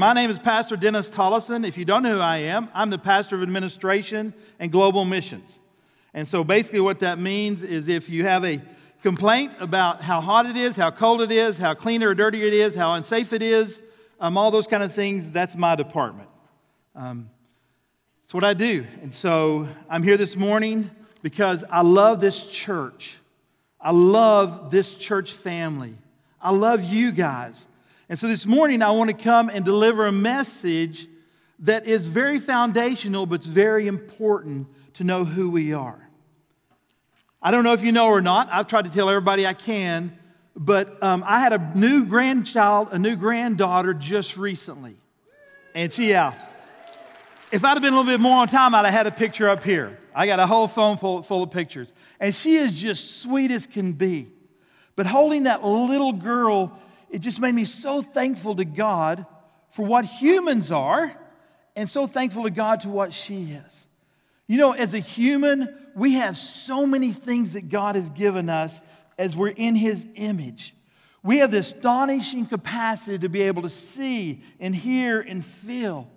My name is Pastor Dennis Tollison. If you don't know who I am, I'm the pastor of administration and global missions. And so basically, what that means is if you have a complaint about how hot it is, how cold it is, how clean or dirty it is, how unsafe it is, um, all those kind of things, that's my department. Um, it's what I do. And so I'm here this morning because I love this church. I love this church family. I love you guys. And so this morning, I want to come and deliver a message that is very foundational, but it's very important to know who we are. I don't know if you know or not. I've tried to tell everybody I can, but um, I had a new grandchild, a new granddaughter just recently. And she, yeah, if I'd have been a little bit more on time, I'd have had a picture up here. I got a whole phone full, full of pictures. And she is just sweet as can be. But holding that little girl it just made me so thankful to God for what humans are and so thankful to God to what she is. You know, as a human, we have so many things that God has given us as we're in His image. We have the astonishing capacity to be able to see and hear and feel.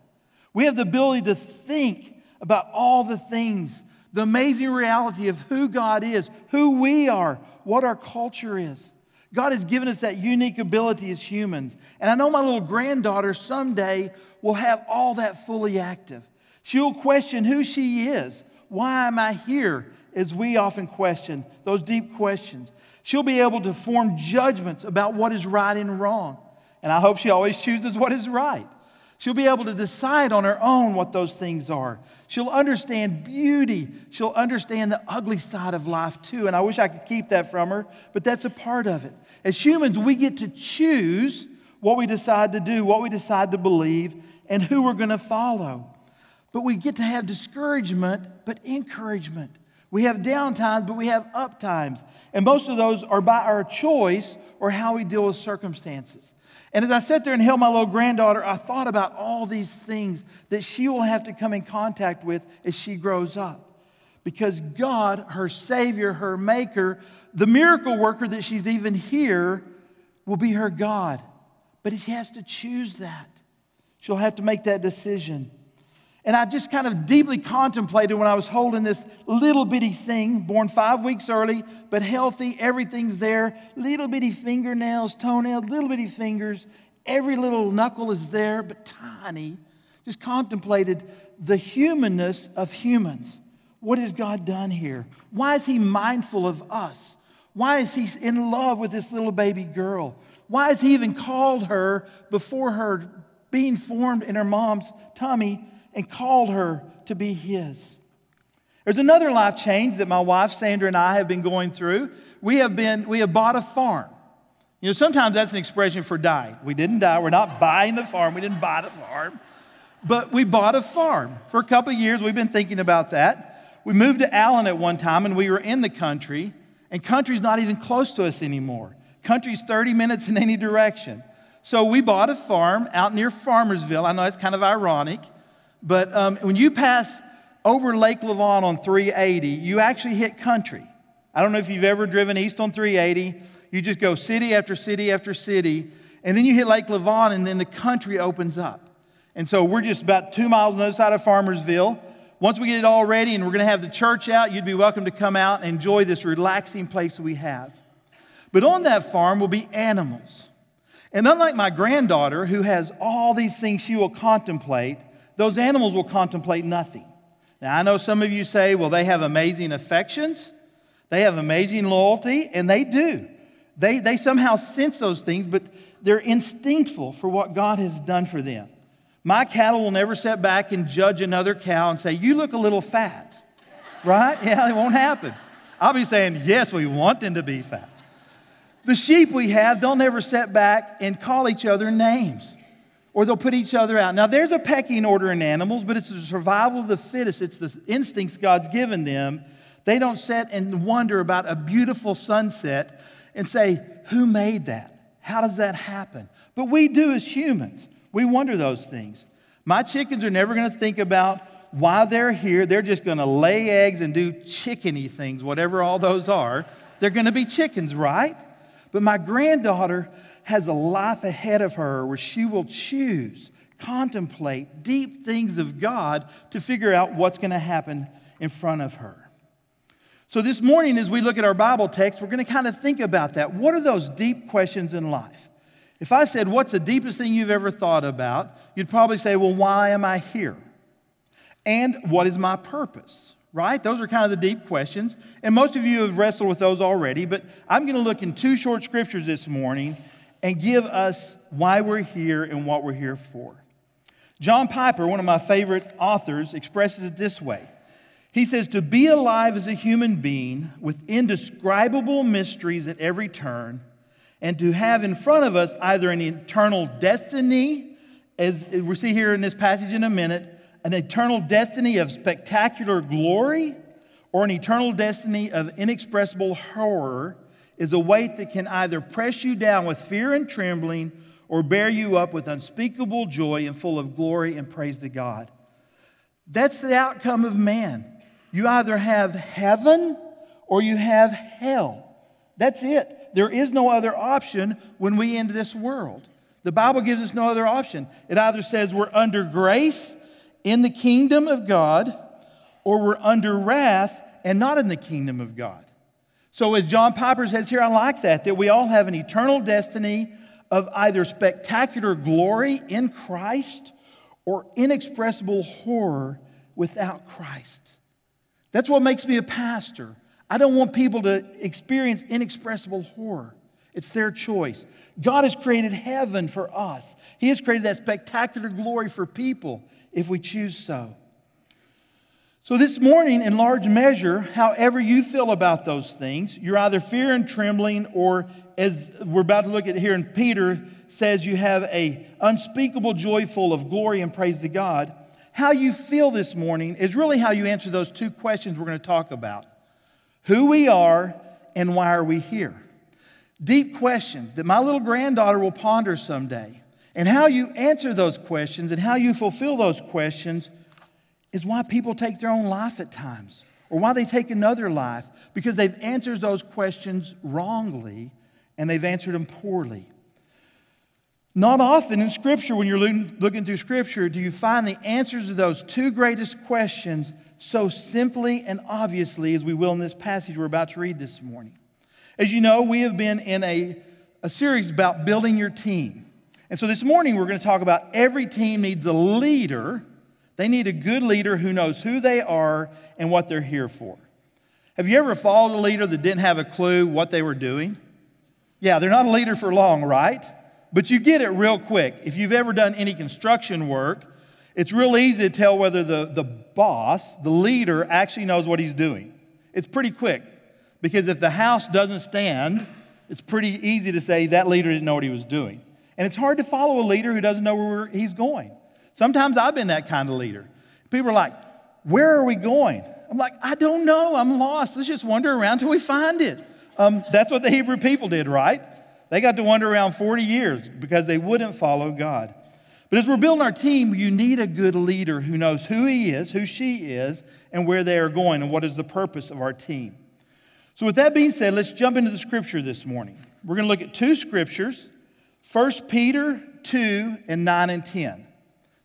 We have the ability to think about all the things, the amazing reality of who God is, who we are, what our culture is. God has given us that unique ability as humans. And I know my little granddaughter someday will have all that fully active. She'll question who she is. Why am I here? As we often question those deep questions. She'll be able to form judgments about what is right and wrong. And I hope she always chooses what is right. She'll be able to decide on her own what those things are. She'll understand beauty. She'll understand the ugly side of life too. And I wish I could keep that from her, but that's a part of it. As humans, we get to choose what we decide to do, what we decide to believe, and who we're going to follow. But we get to have discouragement, but encouragement. We have down times, but we have up times. And most of those are by our choice or how we deal with circumstances. And as I sat there and held my little granddaughter, I thought about all these things that she will have to come in contact with as she grows up. Because God, her Savior, her Maker, the miracle worker that she's even here, will be her God. But she has to choose that. She'll have to make that decision. And I just kind of deeply contemplated when I was holding this little bitty thing, born five weeks early, but healthy, everything's there. Little bitty fingernails, toenails, little bitty fingers. Every little knuckle is there, but tiny. Just contemplated the humanness of humans. What has God done here? Why is He mindful of us? Why is He in love with this little baby girl? Why has He even called her before her being formed in her mom's tummy? And called her to be his. There's another life change that my wife Sandra and I have been going through. We have been we have bought a farm. You know, sometimes that's an expression for dying. We didn't die. We're not buying the farm. We didn't buy the farm. But we bought a farm. For a couple of years, we've been thinking about that. We moved to Allen at one time, and we were in the country, and country's not even close to us anymore. Country's 30 minutes in any direction. So we bought a farm out near Farmersville. I know it's kind of ironic. But um, when you pass over Lake Lavon on 380, you actually hit country. I don't know if you've ever driven east on 380. You just go city after city after city, and then you hit Lake Lavon, and then the country opens up. And so we're just about two miles on the other side of Farmersville. Once we get it all ready and we're going to have the church out, you'd be welcome to come out and enjoy this relaxing place we have. But on that farm will be animals. And unlike my granddaughter, who has all these things she will contemplate, those animals will contemplate nothing. Now, I know some of you say, well, they have amazing affections, they have amazing loyalty, and they do. They, they somehow sense those things, but they're instinctful for what God has done for them. My cattle will never sit back and judge another cow and say, You look a little fat, right? Yeah, it won't happen. I'll be saying, Yes, we want them to be fat. The sheep we have, they'll never sit back and call each other names or they'll put each other out. Now, there's a pecking order in animals, but it's the survival of the fittest. It's the instincts God's given them. They don't sit and wonder about a beautiful sunset and say, Who made that? How does that happen? But we do as humans. We wonder those things. My chickens are never going to think about why they're here. They're just going to lay eggs and do chickeny things, whatever all those are. They're going to be chickens, right? But my granddaughter, has a life ahead of her where she will choose contemplate deep things of God to figure out what's going to happen in front of her. So, this morning, as we look at our Bible text, we're going to kind of think about that. What are those deep questions in life? If I said, What's the deepest thing you've ever thought about? you'd probably say, Well, why am I here? And what is my purpose? Right? Those are kind of the deep questions. And most of you have wrestled with those already, but I'm going to look in two short scriptures this morning and give us why we're here and what we're here for. John Piper, one of my favorite authors, expresses it this way He says, To be alive as a human being with indescribable mysteries at every turn, and to have in front of us either an eternal destiny, as we see here in this passage in a minute, an eternal destiny of spectacular glory, or an eternal destiny of inexpressible horror, is a weight that can either press you down with fear and trembling or bear you up with unspeakable joy and full of glory and praise to God. That's the outcome of man. You either have heaven or you have hell. That's it. There is no other option when we end this world. The Bible gives us no other option. It either says we're under grace in the kingdom of God or we're under wrath and not in the kingdom of God. So, as John Piper says here, I like that, that we all have an eternal destiny of either spectacular glory in Christ or inexpressible horror without Christ. That's what makes me a pastor. I don't want people to experience inexpressible horror. It's their choice. God has created heaven for us, He has created that spectacular glory for people if we choose so. So, this morning, in large measure, however you feel about those things, you're either fear and trembling, or as we're about to look at here, and Peter says you have a unspeakable joy full of glory and praise to God. How you feel this morning is really how you answer those two questions we're going to talk about who we are and why are we here. Deep questions that my little granddaughter will ponder someday. And how you answer those questions and how you fulfill those questions is why people take their own life at times or why they take another life because they've answered those questions wrongly and they've answered them poorly. Not often in Scripture, when you're looking through Scripture, do you find the answers to those two greatest questions so simply and obviously as we will in this passage we're about to read this morning. As you know, we have been in a, a series about building your team. And so this morning we're going to talk about every team needs a leader they need a good leader who knows who they are and what they're here for. Have you ever followed a leader that didn't have a clue what they were doing? Yeah, they're not a leader for long, right? But you get it real quick. If you've ever done any construction work, it's real easy to tell whether the, the boss, the leader, actually knows what he's doing. It's pretty quick because if the house doesn't stand, it's pretty easy to say that leader didn't know what he was doing. And it's hard to follow a leader who doesn't know where he's going. Sometimes I've been that kind of leader. People are like, Where are we going? I'm like, I don't know. I'm lost. Let's just wander around till we find it. Um, that's what the Hebrew people did, right? They got to wander around 40 years because they wouldn't follow God. But as we're building our team, you need a good leader who knows who he is, who she is, and where they are going, and what is the purpose of our team. So, with that being said, let's jump into the scripture this morning. We're going to look at two scriptures 1 Peter 2 and 9 and 10.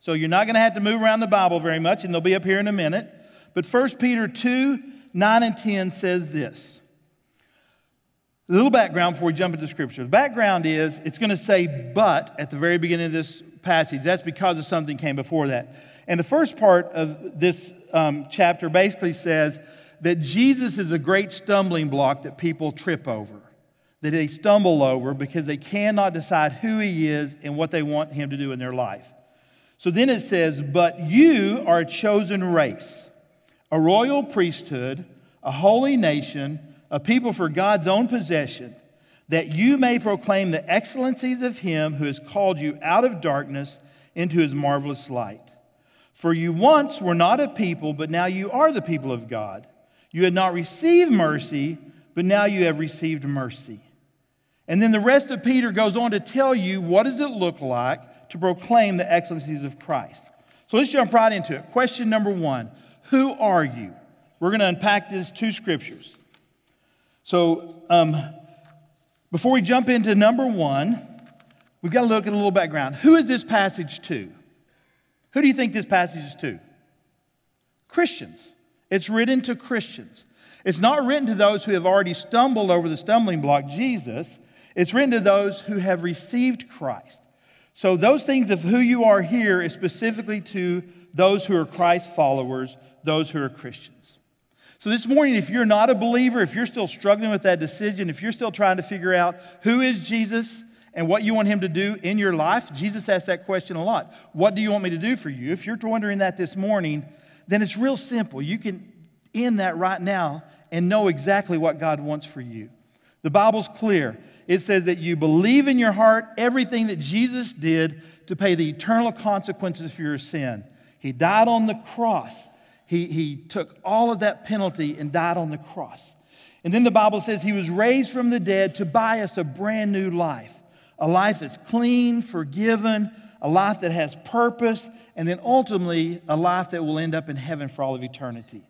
So you're not going to have to move around the Bible very much, and they'll be up here in a minute. But 1 Peter 2 9 and 10 says this. A little background before we jump into Scripture. The background is it's going to say but at the very beginning of this passage. That's because of something came before that. And the first part of this um, chapter basically says that Jesus is a great stumbling block that people trip over, that they stumble over because they cannot decide who he is and what they want him to do in their life. So then it says, But you are a chosen race, a royal priesthood, a holy nation, a people for God's own possession, that you may proclaim the excellencies of him who has called you out of darkness into his marvelous light. For you once were not a people, but now you are the people of God. You had not received mercy, but now you have received mercy. And then the rest of Peter goes on to tell you what does it look like to proclaim the excellencies of Christ. So let's jump right into it. Question number one Who are you? We're going to unpack these two scriptures. So um, before we jump into number one, we've got to look at a little background. Who is this passage to? Who do you think this passage is to? Christians. It's written to Christians. It's not written to those who have already stumbled over the stumbling block, Jesus. It's written to those who have received Christ. So, those things of who you are here is specifically to those who are Christ followers, those who are Christians. So, this morning, if you're not a believer, if you're still struggling with that decision, if you're still trying to figure out who is Jesus and what you want him to do in your life, Jesus asked that question a lot. What do you want me to do for you? If you're wondering that this morning, then it's real simple. You can end that right now and know exactly what God wants for you. The Bible's clear. It says that you believe in your heart everything that Jesus did to pay the eternal consequences for your sin. He died on the cross. He, he took all of that penalty and died on the cross. And then the Bible says he was raised from the dead to buy us a brand new life a life that's clean, forgiven, a life that has purpose, and then ultimately a life that will end up in heaven for all of eternity.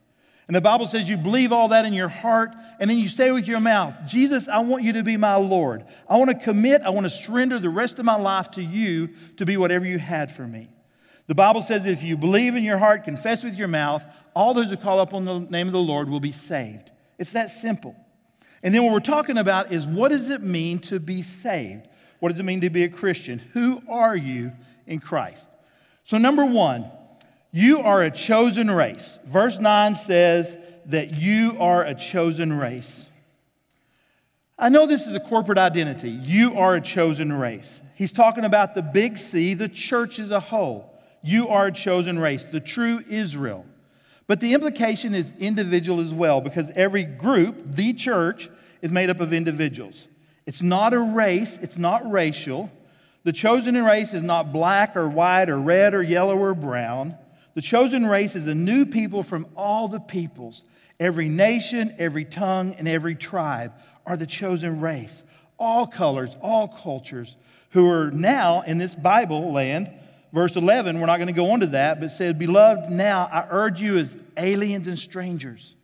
And the Bible says you believe all that in your heart, and then you say with your mouth, Jesus, I want you to be my Lord. I want to commit, I want to surrender the rest of my life to you to be whatever you had for me. The Bible says if you believe in your heart, confess with your mouth, all those who call upon the name of the Lord will be saved. It's that simple. And then what we're talking about is what does it mean to be saved? What does it mean to be a Christian? Who are you in Christ? So, number one, you are a chosen race. Verse 9 says that you are a chosen race. I know this is a corporate identity. You are a chosen race. He's talking about the big C, the church as a whole. You are a chosen race, the true Israel. But the implication is individual as well, because every group, the church, is made up of individuals. It's not a race, it's not racial. The chosen race is not black or white or red or yellow or brown. The chosen race is a new people from all the peoples. Every nation, every tongue, and every tribe are the chosen race. All colors, all cultures, who are now in this Bible land. Verse 11, we're not going to go on to that, but said, Beloved, now I urge you as aliens and strangers.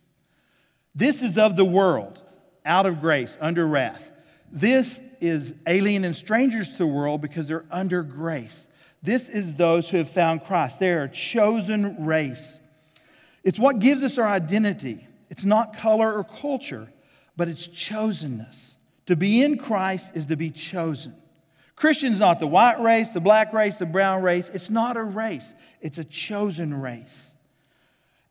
This is of the world, out of grace, under wrath. This is alien and strangers to the world because they're under grace. This is those who have found Christ. They are a chosen race. It's what gives us our identity. It's not color or culture, but it's chosenness. To be in Christ is to be chosen. Christian's not the white race, the black race, the brown race. It's not a race, it's a chosen race.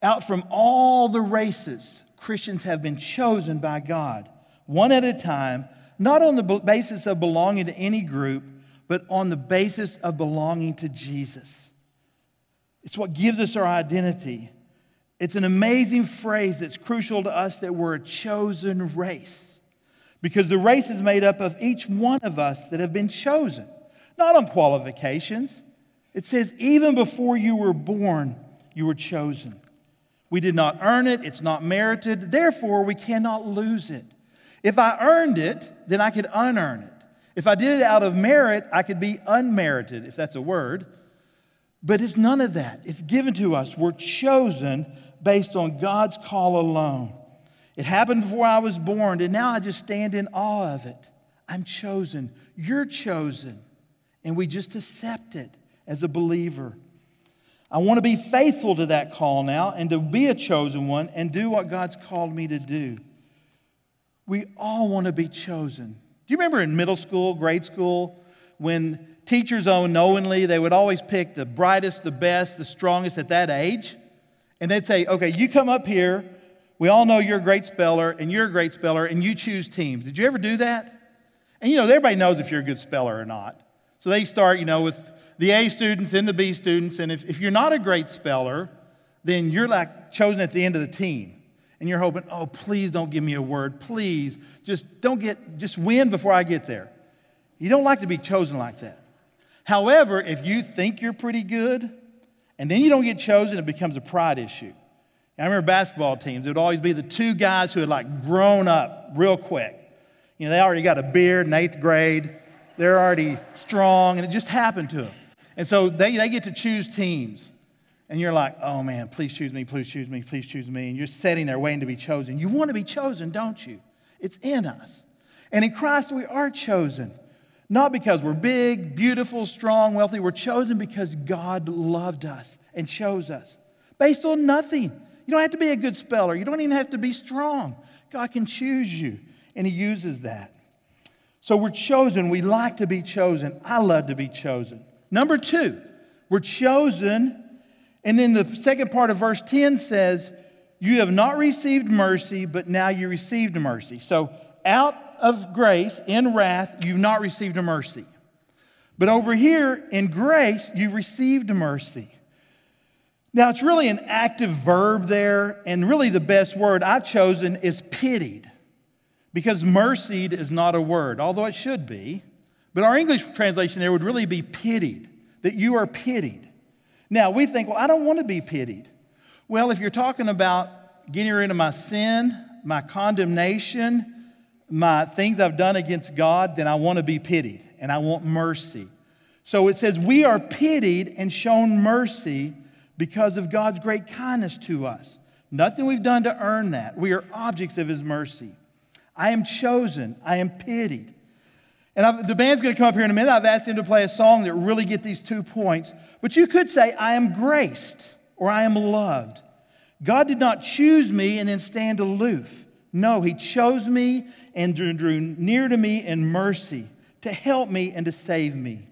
Out from all the races, Christians have been chosen by God, one at a time, not on the basis of belonging to any group, but on the basis of belonging to Jesus. It's what gives us our identity. It's an amazing phrase that's crucial to us that we're a chosen race. Because the race is made up of each one of us that have been chosen, not on qualifications. It says, even before you were born, you were chosen. We did not earn it, it's not merited, therefore, we cannot lose it. If I earned it, then I could unearn it. If I did it out of merit, I could be unmerited, if that's a word. But it's none of that. It's given to us. We're chosen based on God's call alone. It happened before I was born, and now I just stand in awe of it. I'm chosen. You're chosen. And we just accept it as a believer. I want to be faithful to that call now and to be a chosen one and do what God's called me to do. We all want to be chosen. You remember in middle school, grade school, when teachers unknowingly, they would always pick the brightest, the best, the strongest at that age? And they'd say, okay, you come up here. We all know you're a great speller, and you're a great speller, and you choose teams. Did you ever do that? And you know, everybody knows if you're a good speller or not. So they start, you know, with the A students and the B students. And if, if you're not a great speller, then you're like chosen at the end of the team and you're hoping, oh, please don't give me a word. Please, just don't get, just win before I get there. You don't like to be chosen like that. However, if you think you're pretty good and then you don't get chosen, it becomes a pride issue. I remember basketball teams, it would always be the two guys who had like grown up real quick. You know, they already got a beard in eighth grade, they're already strong, and it just happened to them. And so they, they get to choose teams and you're like, oh man, please choose me, please choose me, please choose me. And you're sitting there waiting to be chosen. You want to be chosen, don't you? It's in us. And in Christ, we are chosen. Not because we're big, beautiful, strong, wealthy. We're chosen because God loved us and chose us based on nothing. You don't have to be a good speller, you don't even have to be strong. God can choose you, and He uses that. So we're chosen. We like to be chosen. I love to be chosen. Number two, we're chosen. And then the second part of verse 10 says, You have not received mercy, but now you received mercy. So out of grace, in wrath, you've not received a mercy. But over here, in grace, you've received mercy. Now, it's really an active verb there, and really the best word I've chosen is pitied, because mercied is not a word, although it should be. But our English translation there would really be pitied, that you are pitied. Now, we think, well, I don't want to be pitied. Well, if you're talking about getting rid of my sin, my condemnation, my things I've done against God, then I want to be pitied and I want mercy. So it says, We are pitied and shown mercy because of God's great kindness to us. Nothing we've done to earn that. We are objects of His mercy. I am chosen. I am pitied. And I've, the band's going to come up here in a minute. I've asked them to play a song that really get these two points. But you could say, I am graced or I am loved. God did not choose me and then stand aloof. No, He chose me and drew near to me in mercy to help me and to save me.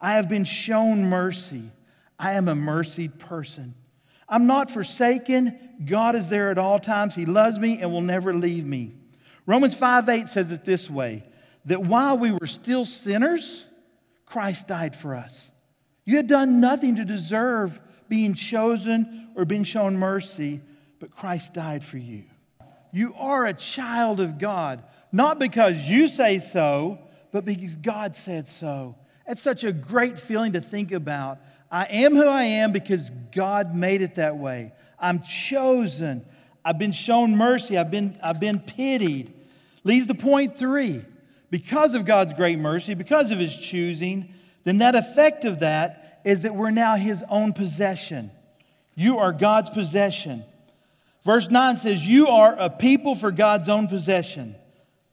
I have been shown mercy. I am a mercied person. I'm not forsaken. God is there at all times. He loves me and will never leave me. Romans 5 8 says it this way that while we were still sinners, Christ died for us. You had done nothing to deserve being chosen or being shown mercy, but Christ died for you. You are a child of God, not because you say so, but because God said so. It's such a great feeling to think about. I am who I am because God made it that way. I'm chosen. I've been shown mercy. I've been, I've been pitied. Leads to point three. Because of God's great mercy, because of his choosing, then that effect of that is that we're now his own possession. You are God's possession. Verse 9 says, You are a people for God's own possession.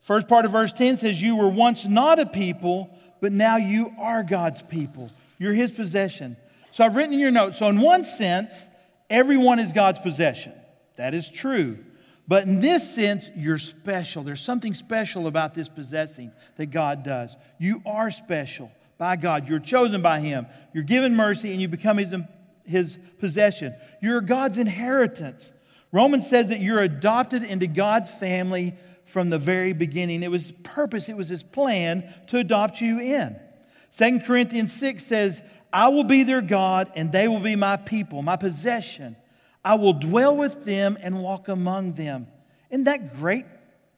First part of verse 10 says, You were once not a people, but now you are God's people. You're his possession. So I've written in your notes. So, in one sense, everyone is God's possession. That is true. But in this sense, you're special. There's something special about this possessing that God does. You are special by God. You're chosen by Him. You're given mercy and you become His, his possession. You're God's inheritance. Romans says that you're adopted into God's family from the very beginning. It was His purpose, it was His plan to adopt you in. 2 Corinthians 6 says, I will be their God, and they will be my people, my possession. I will dwell with them and walk among them. Isn't that great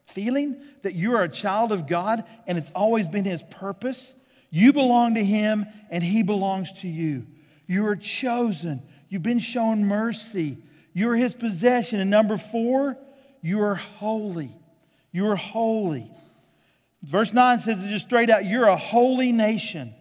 feeling that you are a child of God and it's always been His purpose? You belong to Him and He belongs to you. You are chosen. You've been shown mercy. You are His possession. And number four, you are holy. You are holy. Verse 9 says it just straight out you're a holy nation.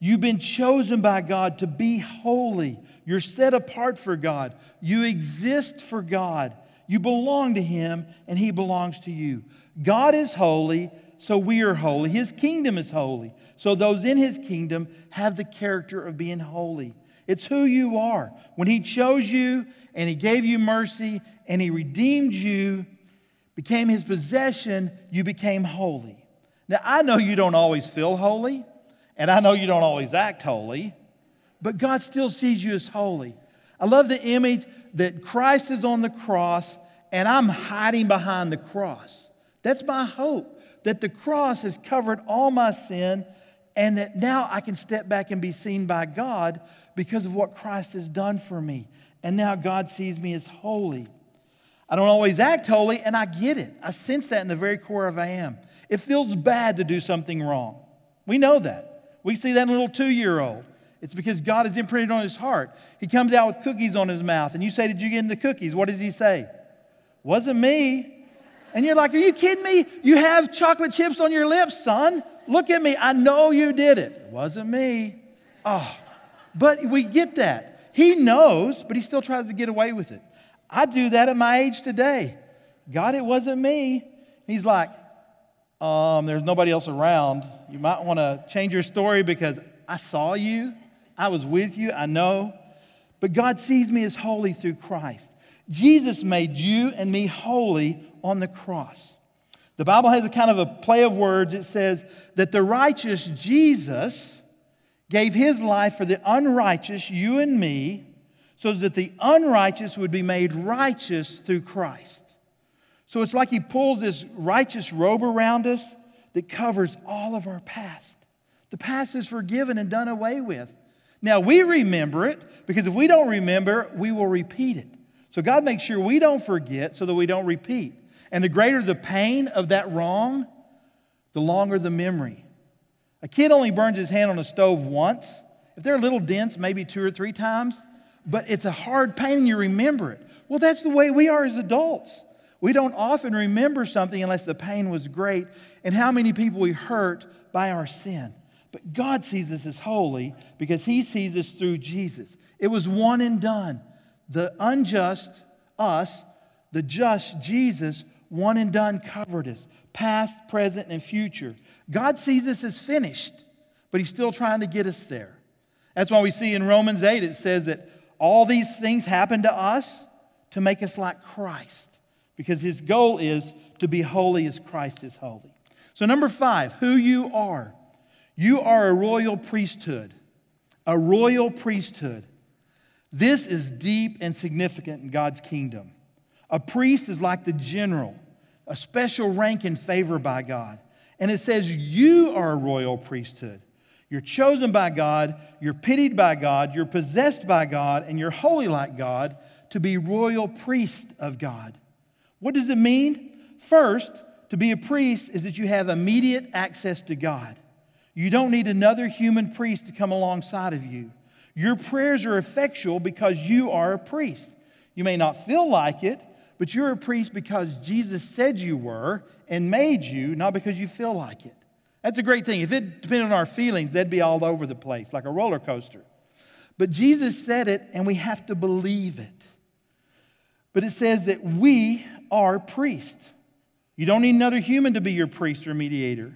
You've been chosen by God to be holy. You're set apart for God. You exist for God. You belong to Him, and He belongs to you. God is holy, so we are holy. His kingdom is holy. So those in His kingdom have the character of being holy. It's who you are. When He chose you, and He gave you mercy, and He redeemed you, became His possession, you became holy. Now, I know you don't always feel holy. And I know you don't always act holy, but God still sees you as holy. I love the image that Christ is on the cross and I'm hiding behind the cross. That's my hope that the cross has covered all my sin and that now I can step back and be seen by God because of what Christ has done for me. And now God sees me as holy. I don't always act holy, and I get it. I sense that in the very core of I am. It feels bad to do something wrong. We know that. We see that in a little two year old. It's because God has imprinted on his heart. He comes out with cookies on his mouth, and you say, Did you get into cookies? What does he say? Wasn't me. And you're like, Are you kidding me? You have chocolate chips on your lips, son. Look at me. I know you did it. It wasn't me. Oh, but we get that. He knows, but he still tries to get away with it. I do that at my age today. God, it wasn't me. He's like, um, there's nobody else around. You might want to change your story because I saw you, I was with you, I know. But God sees me as holy through Christ. Jesus made you and me holy on the cross. The Bible has a kind of a play of words. It says that the righteous Jesus gave his life for the unrighteous, you and me, so that the unrighteous would be made righteous through Christ. So it's like he pulls this righteous robe around us that covers all of our past. The past is forgiven and done away with. Now we remember it because if we don't remember, we will repeat it. So God makes sure we don't forget so that we don't repeat. And the greater the pain of that wrong, the longer the memory. A kid only burns his hand on a stove once. If there are a little dents, maybe two or three times, but it's a hard pain and you remember it. Well, that's the way we are as adults. We don't often remember something unless the pain was great and how many people we hurt by our sin. But God sees us as holy because He sees us through Jesus. It was one and done. The unjust, us, the just, Jesus, one and done covered us, past, present, and future. God sees us as finished, but He's still trying to get us there. That's why we see in Romans 8 it says that all these things happen to us to make us like Christ, because His goal is to be holy as Christ is holy. So, number five, who you are. You are a royal priesthood. A royal priesthood. This is deep and significant in God's kingdom. A priest is like the general, a special rank and favor by God. And it says, You are a royal priesthood. You're chosen by God, you're pitied by God, you're possessed by God, and you're holy like God to be royal priest of God. What does it mean? First, to be a priest is that you have immediate access to God. You don't need another human priest to come alongside of you. Your prayers are effectual because you are a priest. You may not feel like it, but you're a priest because Jesus said you were and made you, not because you feel like it. That's a great thing. If it depended on our feelings, they'd be all over the place, like a roller coaster. But Jesus said it, and we have to believe it. But it says that we are priests. You don't need another human to be your priest or mediator.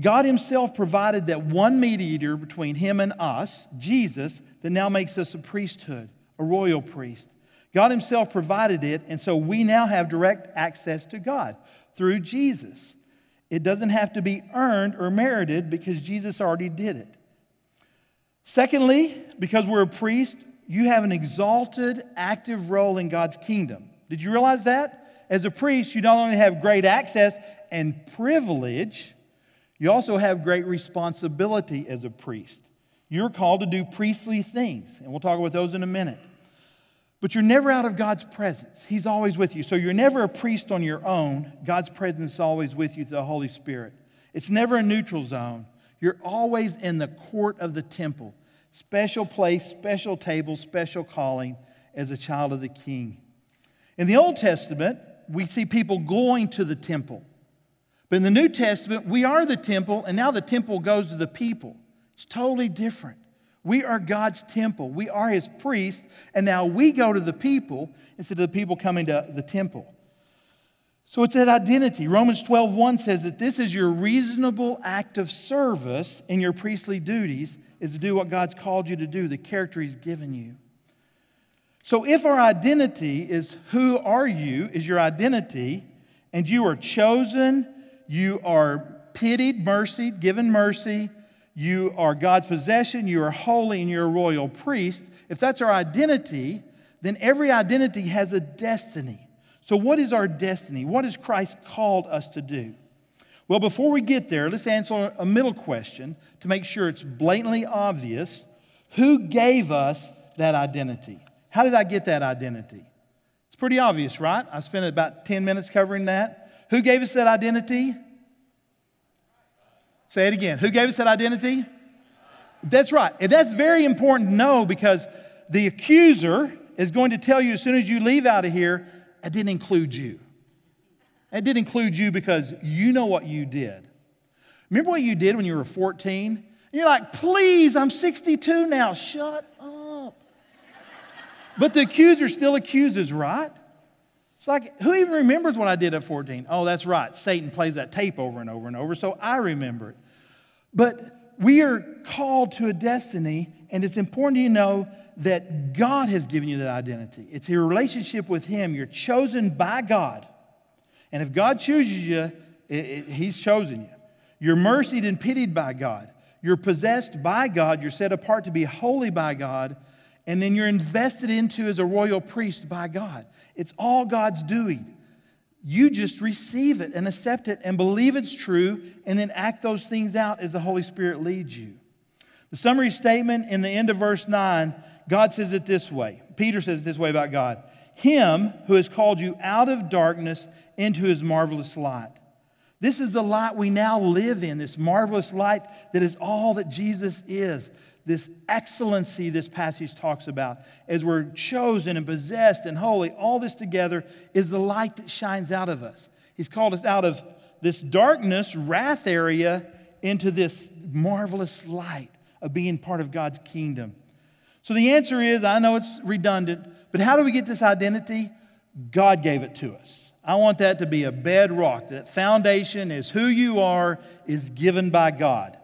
God Himself provided that one mediator between Him and us, Jesus, that now makes us a priesthood, a royal priest. God Himself provided it, and so we now have direct access to God through Jesus. It doesn't have to be earned or merited because Jesus already did it. Secondly, because we're a priest, you have an exalted, active role in God's kingdom. Did you realize that? As a priest, you not only have great access and privilege, you also have great responsibility as a priest. You're called to do priestly things, and we'll talk about those in a minute. But you're never out of God's presence. He's always with you. So you're never a priest on your own. God's presence is always with you through the Holy Spirit. It's never a neutral zone. You're always in the court of the temple. Special place, special table, special calling as a child of the king. In the Old Testament, we see people going to the temple. But in the New Testament, we are the temple, and now the temple goes to the people. It's totally different. We are God's temple. We are his priests, and now we go to the people instead of the people coming to the temple. So it's that identity. Romans 12, 1 says that this is your reasonable act of service in your priestly duties, is to do what God's called you to do, the character he's given you. So if our identity is who are you, is your identity, and you are chosen, you are pitied, mercy, given mercy, you are God's possession, you are holy, and you're a royal priest, if that's our identity, then every identity has a destiny. So, what is our destiny? What has Christ called us to do? Well, before we get there, let's answer a middle question to make sure it's blatantly obvious. Who gave us that identity? How did I get that identity? It's pretty obvious, right? I spent about 10 minutes covering that. Who gave us that identity? Say it again. Who gave us that identity? That's right. And that's very important to know because the accuser is going to tell you as soon as you leave out of here, I didn't include you. I didn't include you because you know what you did. Remember what you did when you were 14? You're like, please, I'm 62 now. Shut up. But the accuser still accuses, right? It's like, who even remembers what I did at 14? Oh, that's right. Satan plays that tape over and over and over, so I remember it. But we are called to a destiny, and it's important to know that God has given you that identity. It's your relationship with Him. You're chosen by God. And if God chooses you, it, it, He's chosen you. You're mercied and pitied by God. You're possessed by God. You're set apart to be holy by God. And then you're invested into as a royal priest by God. It's all God's doing. You just receive it and accept it and believe it's true and then act those things out as the Holy Spirit leads you. The summary statement in the end of verse 9, God says it this way. Peter says it this way about God Him who has called you out of darkness into his marvelous light. This is the light we now live in, this marvelous light that is all that Jesus is. This excellency this passage talks about, as we're chosen and possessed and holy, all this together is the light that shines out of us. He's called us out of this darkness, wrath area, into this marvelous light of being part of God's kingdom. So the answer is I know it's redundant, but how do we get this identity? God gave it to us. I want that to be a bedrock. That foundation is who you are, is given by God.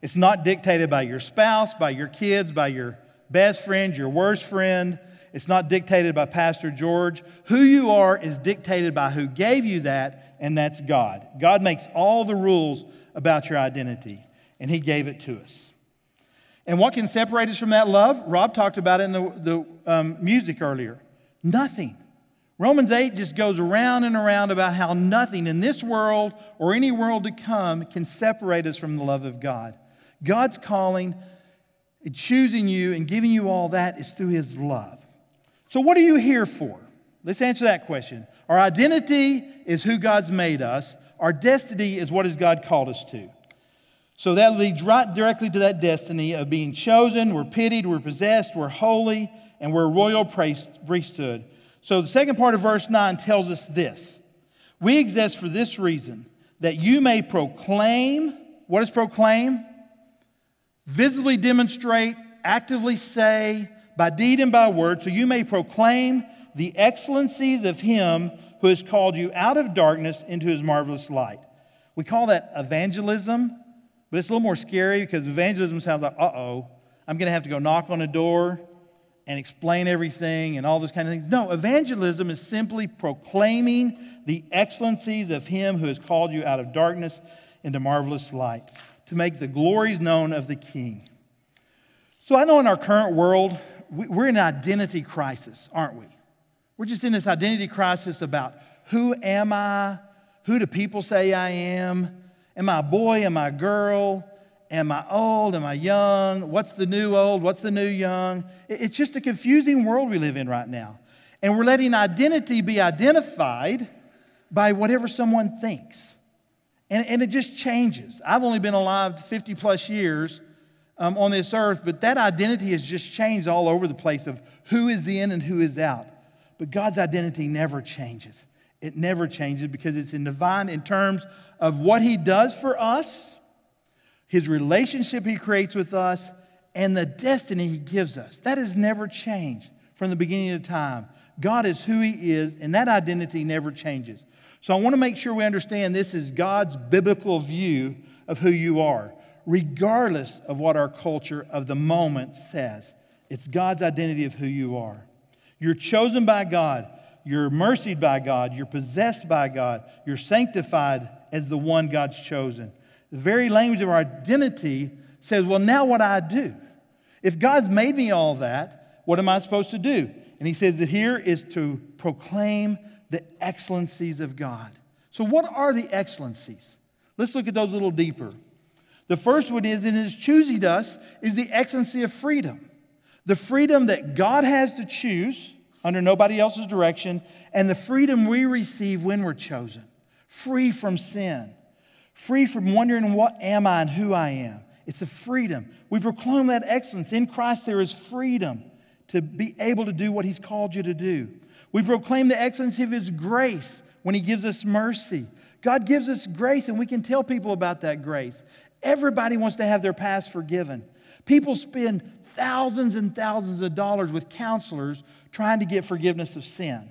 It's not dictated by your spouse, by your kids, by your best friend, your worst friend. It's not dictated by Pastor George. Who you are is dictated by who gave you that, and that's God. God makes all the rules about your identity, and He gave it to us. And what can separate us from that love? Rob talked about it in the, the um, music earlier. Nothing. Romans 8 just goes around and around about how nothing in this world or any world to come can separate us from the love of God. God's calling, and choosing you, and giving you all that is through His love. So, what are you here for? Let's answer that question. Our identity is who God's made us, our destiny is what has God called us to. So that leads right directly to that destiny of being chosen, we're pitied, we're possessed, we're holy, and we're a royal priesthood. So the second part of verse 9 tells us this We exist for this reason, that you may proclaim. What is proclaim? Visibly demonstrate, actively say, by deed and by word, so you may proclaim the excellencies of him who has called you out of darkness into his marvelous light. We call that evangelism, but it's a little more scary because evangelism sounds like, uh oh, I'm going to have to go knock on a door and explain everything and all those kind of things. No, evangelism is simply proclaiming the excellencies of Him who has called you out of darkness into marvelous light to make the glories known of the King. So I know in our current world, we're in an identity crisis, aren't we? We're just in this identity crisis about who am I? Who do people say I am? Am I a boy? Am I a girl? Am I old? Am I young? What's the new old? What's the new young? It's just a confusing world we live in right now. And we're letting identity be identified by whatever someone thinks. And, and it just changes. I've only been alive 50 plus years um, on this earth, but that identity has just changed all over the place of who is in and who is out. But God's identity never changes. It never changes because it's in divine in terms of what He does for us his relationship he creates with us, and the destiny he gives us. That has never changed from the beginning of time. God is who he is, and that identity never changes. So I want to make sure we understand this is God's biblical view of who you are, regardless of what our culture of the moment says. It's God's identity of who you are. You're chosen by God. You're mercied by God. You're possessed by God. You're sanctified as the one God's chosen. The very language of our identity says, well, now what I do? If God's made me all that, what am I supposed to do? And he says that here is to proclaim the excellencies of God. So, what are the excellencies? Let's look at those a little deeper. The first one is, in his choosing us, is the excellency of freedom. The freedom that God has to choose under nobody else's direction, and the freedom we receive when we're chosen, free from sin free from wondering what am I and who I am. It's a freedom. We proclaim that excellence. In Christ, there is freedom to be able to do what He's called you to do. We proclaim the excellency of His grace when He gives us mercy. God gives us grace, and we can tell people about that grace. Everybody wants to have their past forgiven. People spend thousands and thousands of dollars with counselors trying to get forgiveness of sin.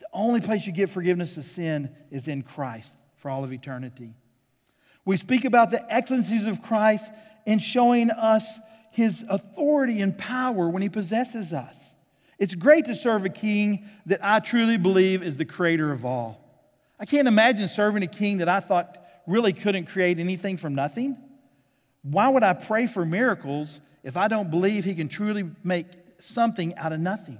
The only place you get forgiveness of sin is in Christ for all of eternity. We speak about the excellencies of Christ in showing us his authority and power when he possesses us. It's great to serve a king that I truly believe is the creator of all. I can't imagine serving a king that I thought really couldn't create anything from nothing. Why would I pray for miracles if I don't believe he can truly make something out of nothing?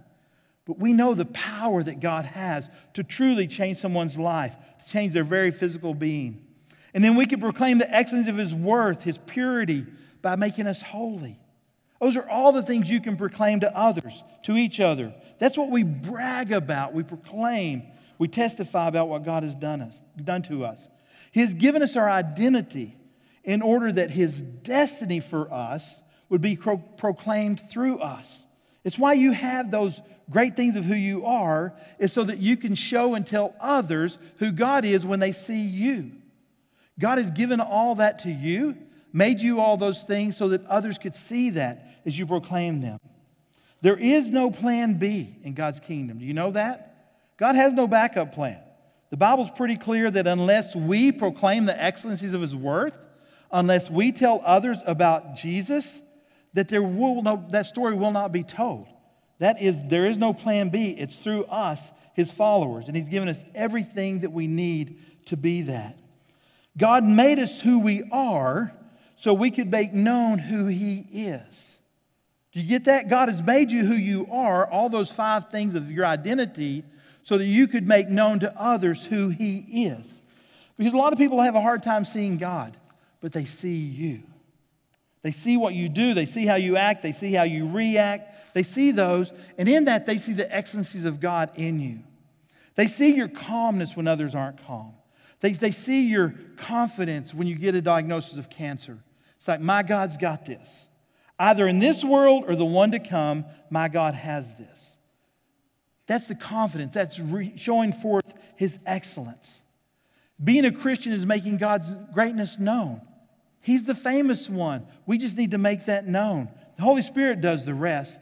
But we know the power that God has to truly change someone's life, to change their very physical being. And then we can proclaim the excellence of his worth, his purity, by making us holy. Those are all the things you can proclaim to others, to each other. That's what we brag about. We proclaim, we testify about what God has done, us, done to us. He has given us our identity in order that his destiny for us would be pro- proclaimed through us. It's why you have those great things of who you are, is so that you can show and tell others who God is when they see you. God has given all that to you, made you all those things so that others could see that as you proclaim them. There is no plan B in God's kingdom. Do you know that? God has no backup plan. The Bible's pretty clear that unless we proclaim the excellencies of his worth, unless we tell others about Jesus, that there will no, that story will not be told. That is, there is no plan B. It's through us, his followers, and he's given us everything that we need to be that. God made us who we are so we could make known who he is. Do you get that? God has made you who you are, all those five things of your identity, so that you could make known to others who he is. Because a lot of people have a hard time seeing God, but they see you. They see what you do, they see how you act, they see how you react, they see those, and in that, they see the excellencies of God in you. They see your calmness when others aren't calm. They, they see your confidence when you get a diagnosis of cancer. It's like, my God's got this. Either in this world or the one to come, my God has this. That's the confidence. That's re- showing forth his excellence. Being a Christian is making God's greatness known. He's the famous one. We just need to make that known. The Holy Spirit does the rest.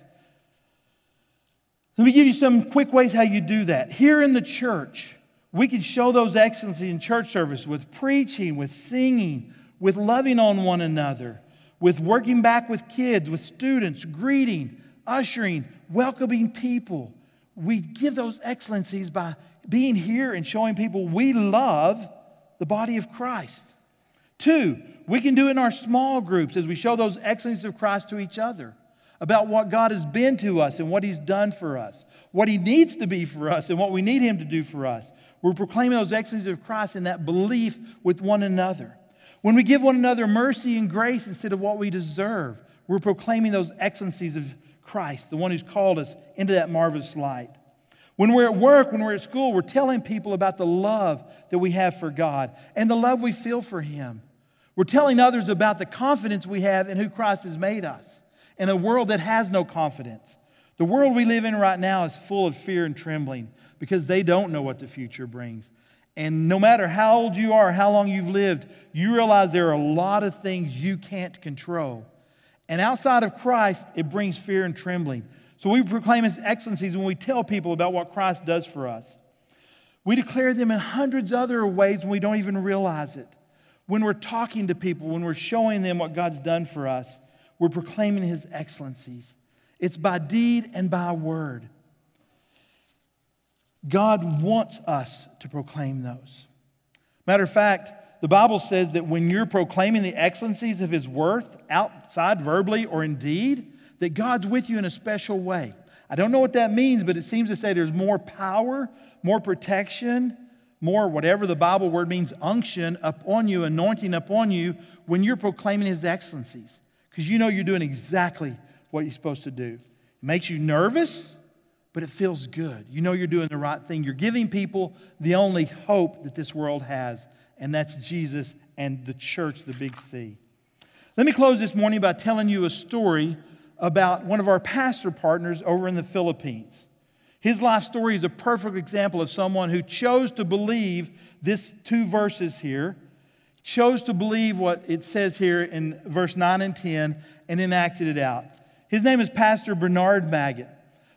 Let me give you some quick ways how you do that. Here in the church, we can show those excellencies in church service with preaching, with singing, with loving on one another, with working back with kids, with students, greeting, ushering, welcoming people. We give those excellencies by being here and showing people we love the body of Christ. Two, we can do it in our small groups as we show those excellencies of Christ to each other about what God has been to us and what He's done for us, what He needs to be for us and what we need Him to do for us. We're proclaiming those excellencies of Christ in that belief with one another. When we give one another mercy and grace instead of what we deserve, we're proclaiming those excellencies of Christ, the one who's called us into that marvelous light. When we're at work, when we're at school, we're telling people about the love that we have for God and the love we feel for Him. We're telling others about the confidence we have in who Christ has made us in a world that has no confidence. The world we live in right now is full of fear and trembling because they don't know what the future brings. And no matter how old you are, how long you've lived, you realize there are a lot of things you can't control. And outside of Christ, it brings fear and trembling. So we proclaim His excellencies when we tell people about what Christ does for us. We declare them in hundreds of other ways when we don't even realize it. When we're talking to people, when we're showing them what God's done for us, we're proclaiming His excellencies. It's by deed and by word. God wants us to proclaim those. Matter of fact, the Bible says that when you're proclaiming the excellencies of His worth outside, verbally, or in deed, that God's with you in a special way. I don't know what that means, but it seems to say there's more power, more protection, more whatever the Bible word means, unction upon you, anointing upon you when you're proclaiming his excellencies. Because you know you're doing exactly what you're supposed to do. It makes you nervous, but it feels good. You know you're doing the right thing. You're giving people the only hope that this world has, and that's Jesus and the church, the big C. Let me close this morning by telling you a story about one of our pastor partners over in the Philippines. His life story is a perfect example of someone who chose to believe this two verses here, chose to believe what it says here in verse 9 and 10, and enacted it out. His name is Pastor Bernard Magat.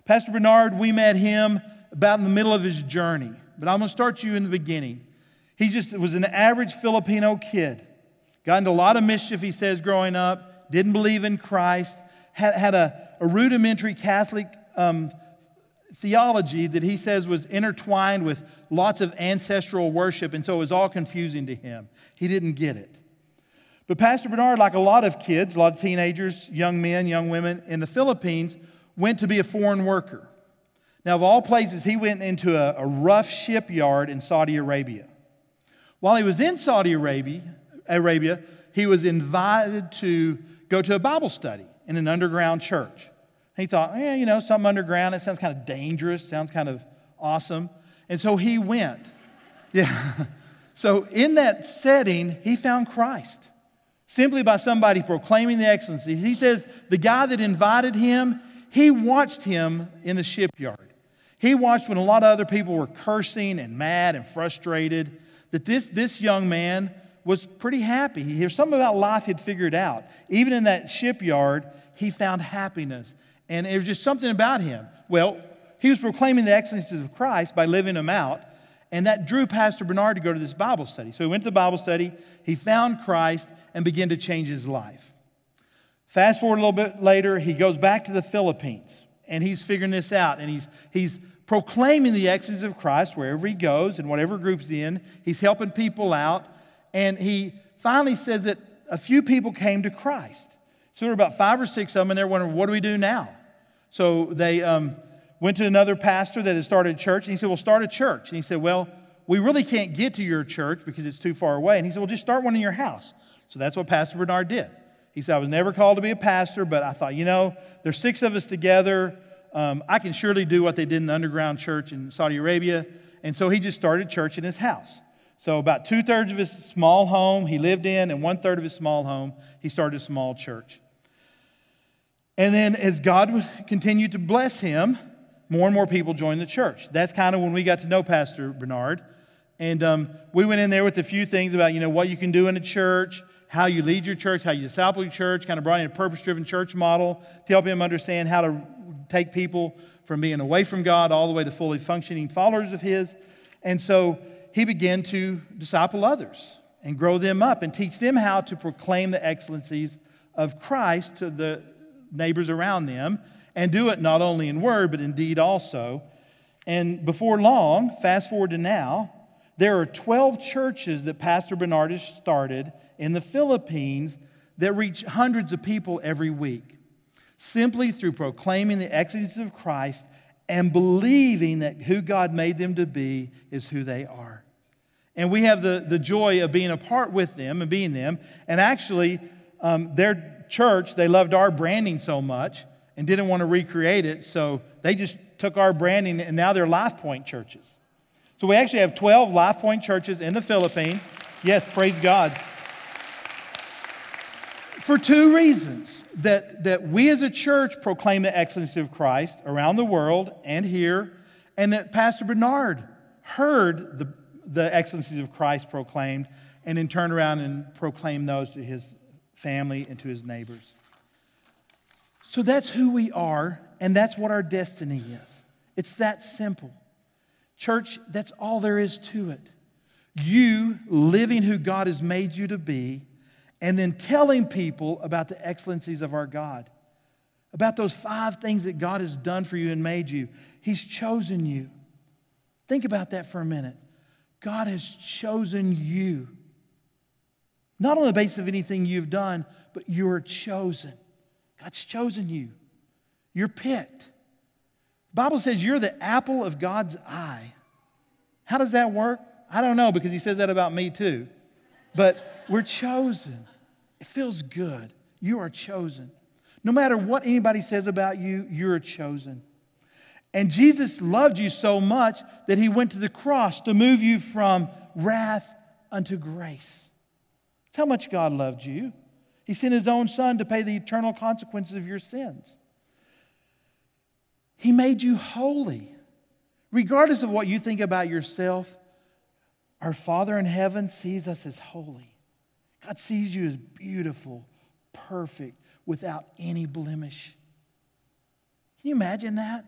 Pastor Bernard, we met him about in the middle of his journey, but I'm going to start you in the beginning. He just was an average Filipino kid. Got into a lot of mischief, he says, growing up, didn't believe in Christ, had, had a, a rudimentary Catholic um, theology that he says was intertwined with lots of ancestral worship, and so it was all confusing to him. He didn't get it. But Pastor Bernard, like a lot of kids, a lot of teenagers, young men, young women in the Philippines, went to be a foreign worker. Now, of all places, he went into a, a rough shipyard in Saudi Arabia. While he was in Saudi Arabia, Arabia, he was invited to go to a Bible study in an underground church. He thought, yeah, you know, something underground, it sounds kind of dangerous, sounds kind of awesome. And so he went. Yeah. So in that setting, he found Christ simply by somebody proclaiming the excellencies. He says the guy that invited him, he watched him in the shipyard. He watched when a lot of other people were cursing and mad and frustrated, that this, this young man was pretty happy. He, there's something about life he'd figured out. Even in that shipyard, he found happiness. And it was just something about him. Well, he was proclaiming the excellencies of Christ by living them out. And that drew Pastor Bernard to go to this Bible study. So he went to the Bible study, he found Christ, and began to change his life. Fast forward a little bit later, he goes back to the Philippines and he's figuring this out. And he's, he's proclaiming the excellencies of Christ wherever he goes and whatever group's in. He's helping people out. And he finally says that a few people came to Christ. So there were about five or six of them, and they're wondering, what do we do now? So they um, went to another pastor that had started a church, and he said, Well, start a church. And he said, Well, we really can't get to your church because it's too far away. And he said, Well, just start one in your house. So that's what Pastor Bernard did. He said, I was never called to be a pastor, but I thought, you know, there's six of us together. Um, I can surely do what they did in the underground church in Saudi Arabia. And so he just started church in his house. So, about two thirds of his small home he lived in, and one third of his small home, he started a small church. And then, as God continued to bless him, more and more people joined the church. That's kind of when we got to know Pastor Bernard. And um, we went in there with a few things about, you know, what you can do in a church, how you lead your church, how you disciple your church, kind of brought in a purpose driven church model to help him understand how to take people from being away from God all the way to fully functioning followers of His. And so he began to disciple others and grow them up and teach them how to proclaim the excellencies of Christ to the neighbors around them and do it not only in word, but in deed also. And before long, fast forward to now, there are 12 churches that Pastor Bernard has started in the Philippines that reach hundreds of people every week, simply through proclaiming the excellencies of Christ and believing that who God made them to be is who they are. And we have the, the joy of being a part with them and being them. And actually, um, their church, they loved our branding so much and didn't want to recreate it, so they just took our branding and now they're Life Point churches. So we actually have 12 Life Point churches in the Philippines. Yes, praise God. For two reasons that, that we as a church proclaim the excellency of Christ around the world and here, and that Pastor Bernard heard the, the excellencies of Christ proclaimed and then turned around and proclaimed those to his family and to his neighbors. So that's who we are, and that's what our destiny is. It's that simple. Church, that's all there is to it. You living who God has made you to be and then telling people about the excellencies of our God, about those five things that God has done for you and made you. He's chosen you. Think about that for a minute. God has chosen you. Not on the basis of anything you've done, but you're chosen. God's chosen you. You're picked. Bible says you're the apple of God's eye. How does that work? I don't know because he says that about me too. But we're chosen. It feels good. You are chosen. No matter what anybody says about you, you're chosen. And Jesus loved you so much that he went to the cross to move you from wrath unto grace. That's how much God loved you. He sent his own son to pay the eternal consequences of your sins. He made you holy. Regardless of what you think about yourself, our Father in heaven sees us as holy. God sees you as beautiful, perfect, without any blemish. Can you imagine that?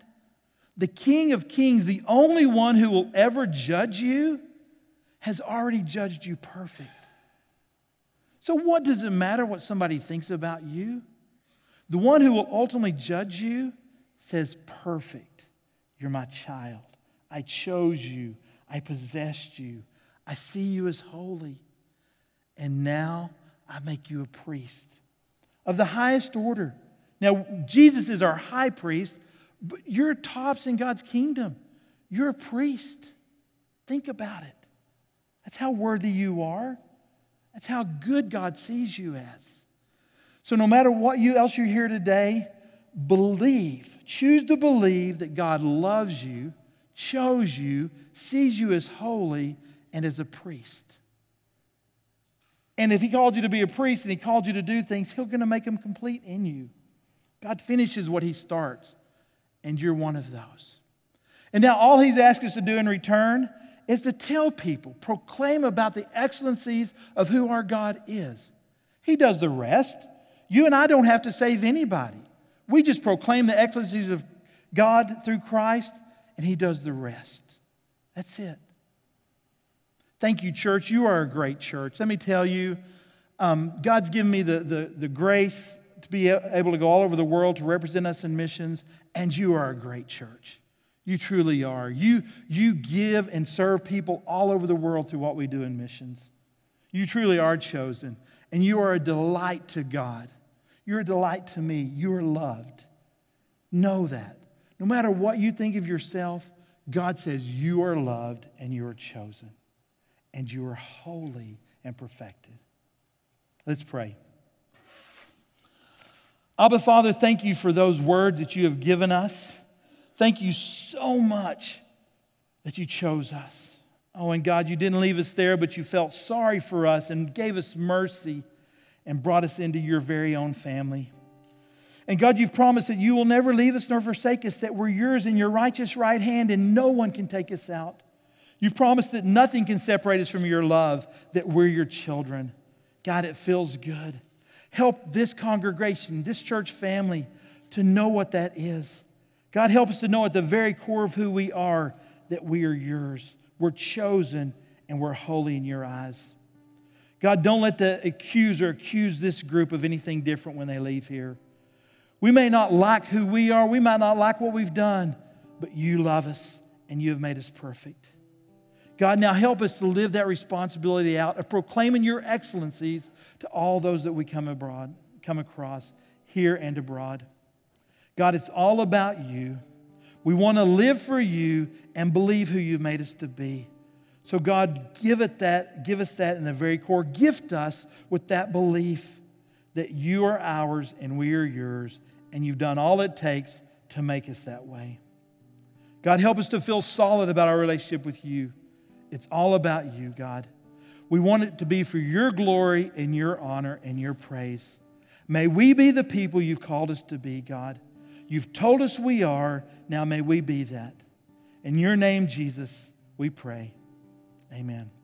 the King of Kings, the only one who will ever judge you, has already judged you perfect. So, what does it matter what somebody thinks about you? The one who will ultimately judge you says, Perfect. You're my child. I chose you. I possessed you. I see you as holy. And now I make you a priest of the highest order. Now, Jesus is our high priest, but you're tops in God's kingdom. You're a priest. Think about it. That's how worthy you are. That's how good God sees you as. So, no matter what you, else you hear today, believe. Choose to believe that God loves you, chose you, sees you as holy, and as a priest. And if He called you to be a priest and He called you to do things, He's going to make them complete in you. God finishes what He starts, and you're one of those. And now, all He's asked us to do in return is to tell people, proclaim about the excellencies of who our God is. He does the rest. You and I don't have to save anybody. We just proclaim the excellencies of God through Christ, and He does the rest. That's it. Thank you, church. You are a great church. Let me tell you, um, God's given me the, the, the grace to be able to go all over the world to represent us in missions, and you are a great church. You truly are. You, you give and serve people all over the world through what we do in missions. You truly are chosen, and you are a delight to God. You're a delight to me. You are loved. Know that. No matter what you think of yourself, God says you are loved and you are chosen, and you are holy and perfected. Let's pray. Abba, Father, thank you for those words that you have given us. Thank you so much that you chose us. Oh, and God, you didn't leave us there, but you felt sorry for us and gave us mercy and brought us into your very own family. And God, you've promised that you will never leave us nor forsake us, that we're yours in your righteous right hand and no one can take us out. You've promised that nothing can separate us from your love, that we're your children. God, it feels good. Help this congregation, this church family, to know what that is. God, help us to know at the very core of who we are that we are yours. We're chosen and we're holy in your eyes. God, don't let the accuser accuse this group of anything different when they leave here. We may not like who we are, we might not like what we've done, but you love us and you have made us perfect. God, now help us to live that responsibility out of proclaiming your excellencies to all those that we come abroad, come across here and abroad. God, it's all about you. We want to live for you and believe who you've made us to be. So, God, give it that, give us that in the very core. Gift us with that belief that you are ours and we are yours, and you've done all it takes to make us that way. God, help us to feel solid about our relationship with you. It's all about you, God. We want it to be for your glory and your honor and your praise. May we be the people you've called us to be, God. You've told us we are. Now may we be that. In your name, Jesus, we pray. Amen.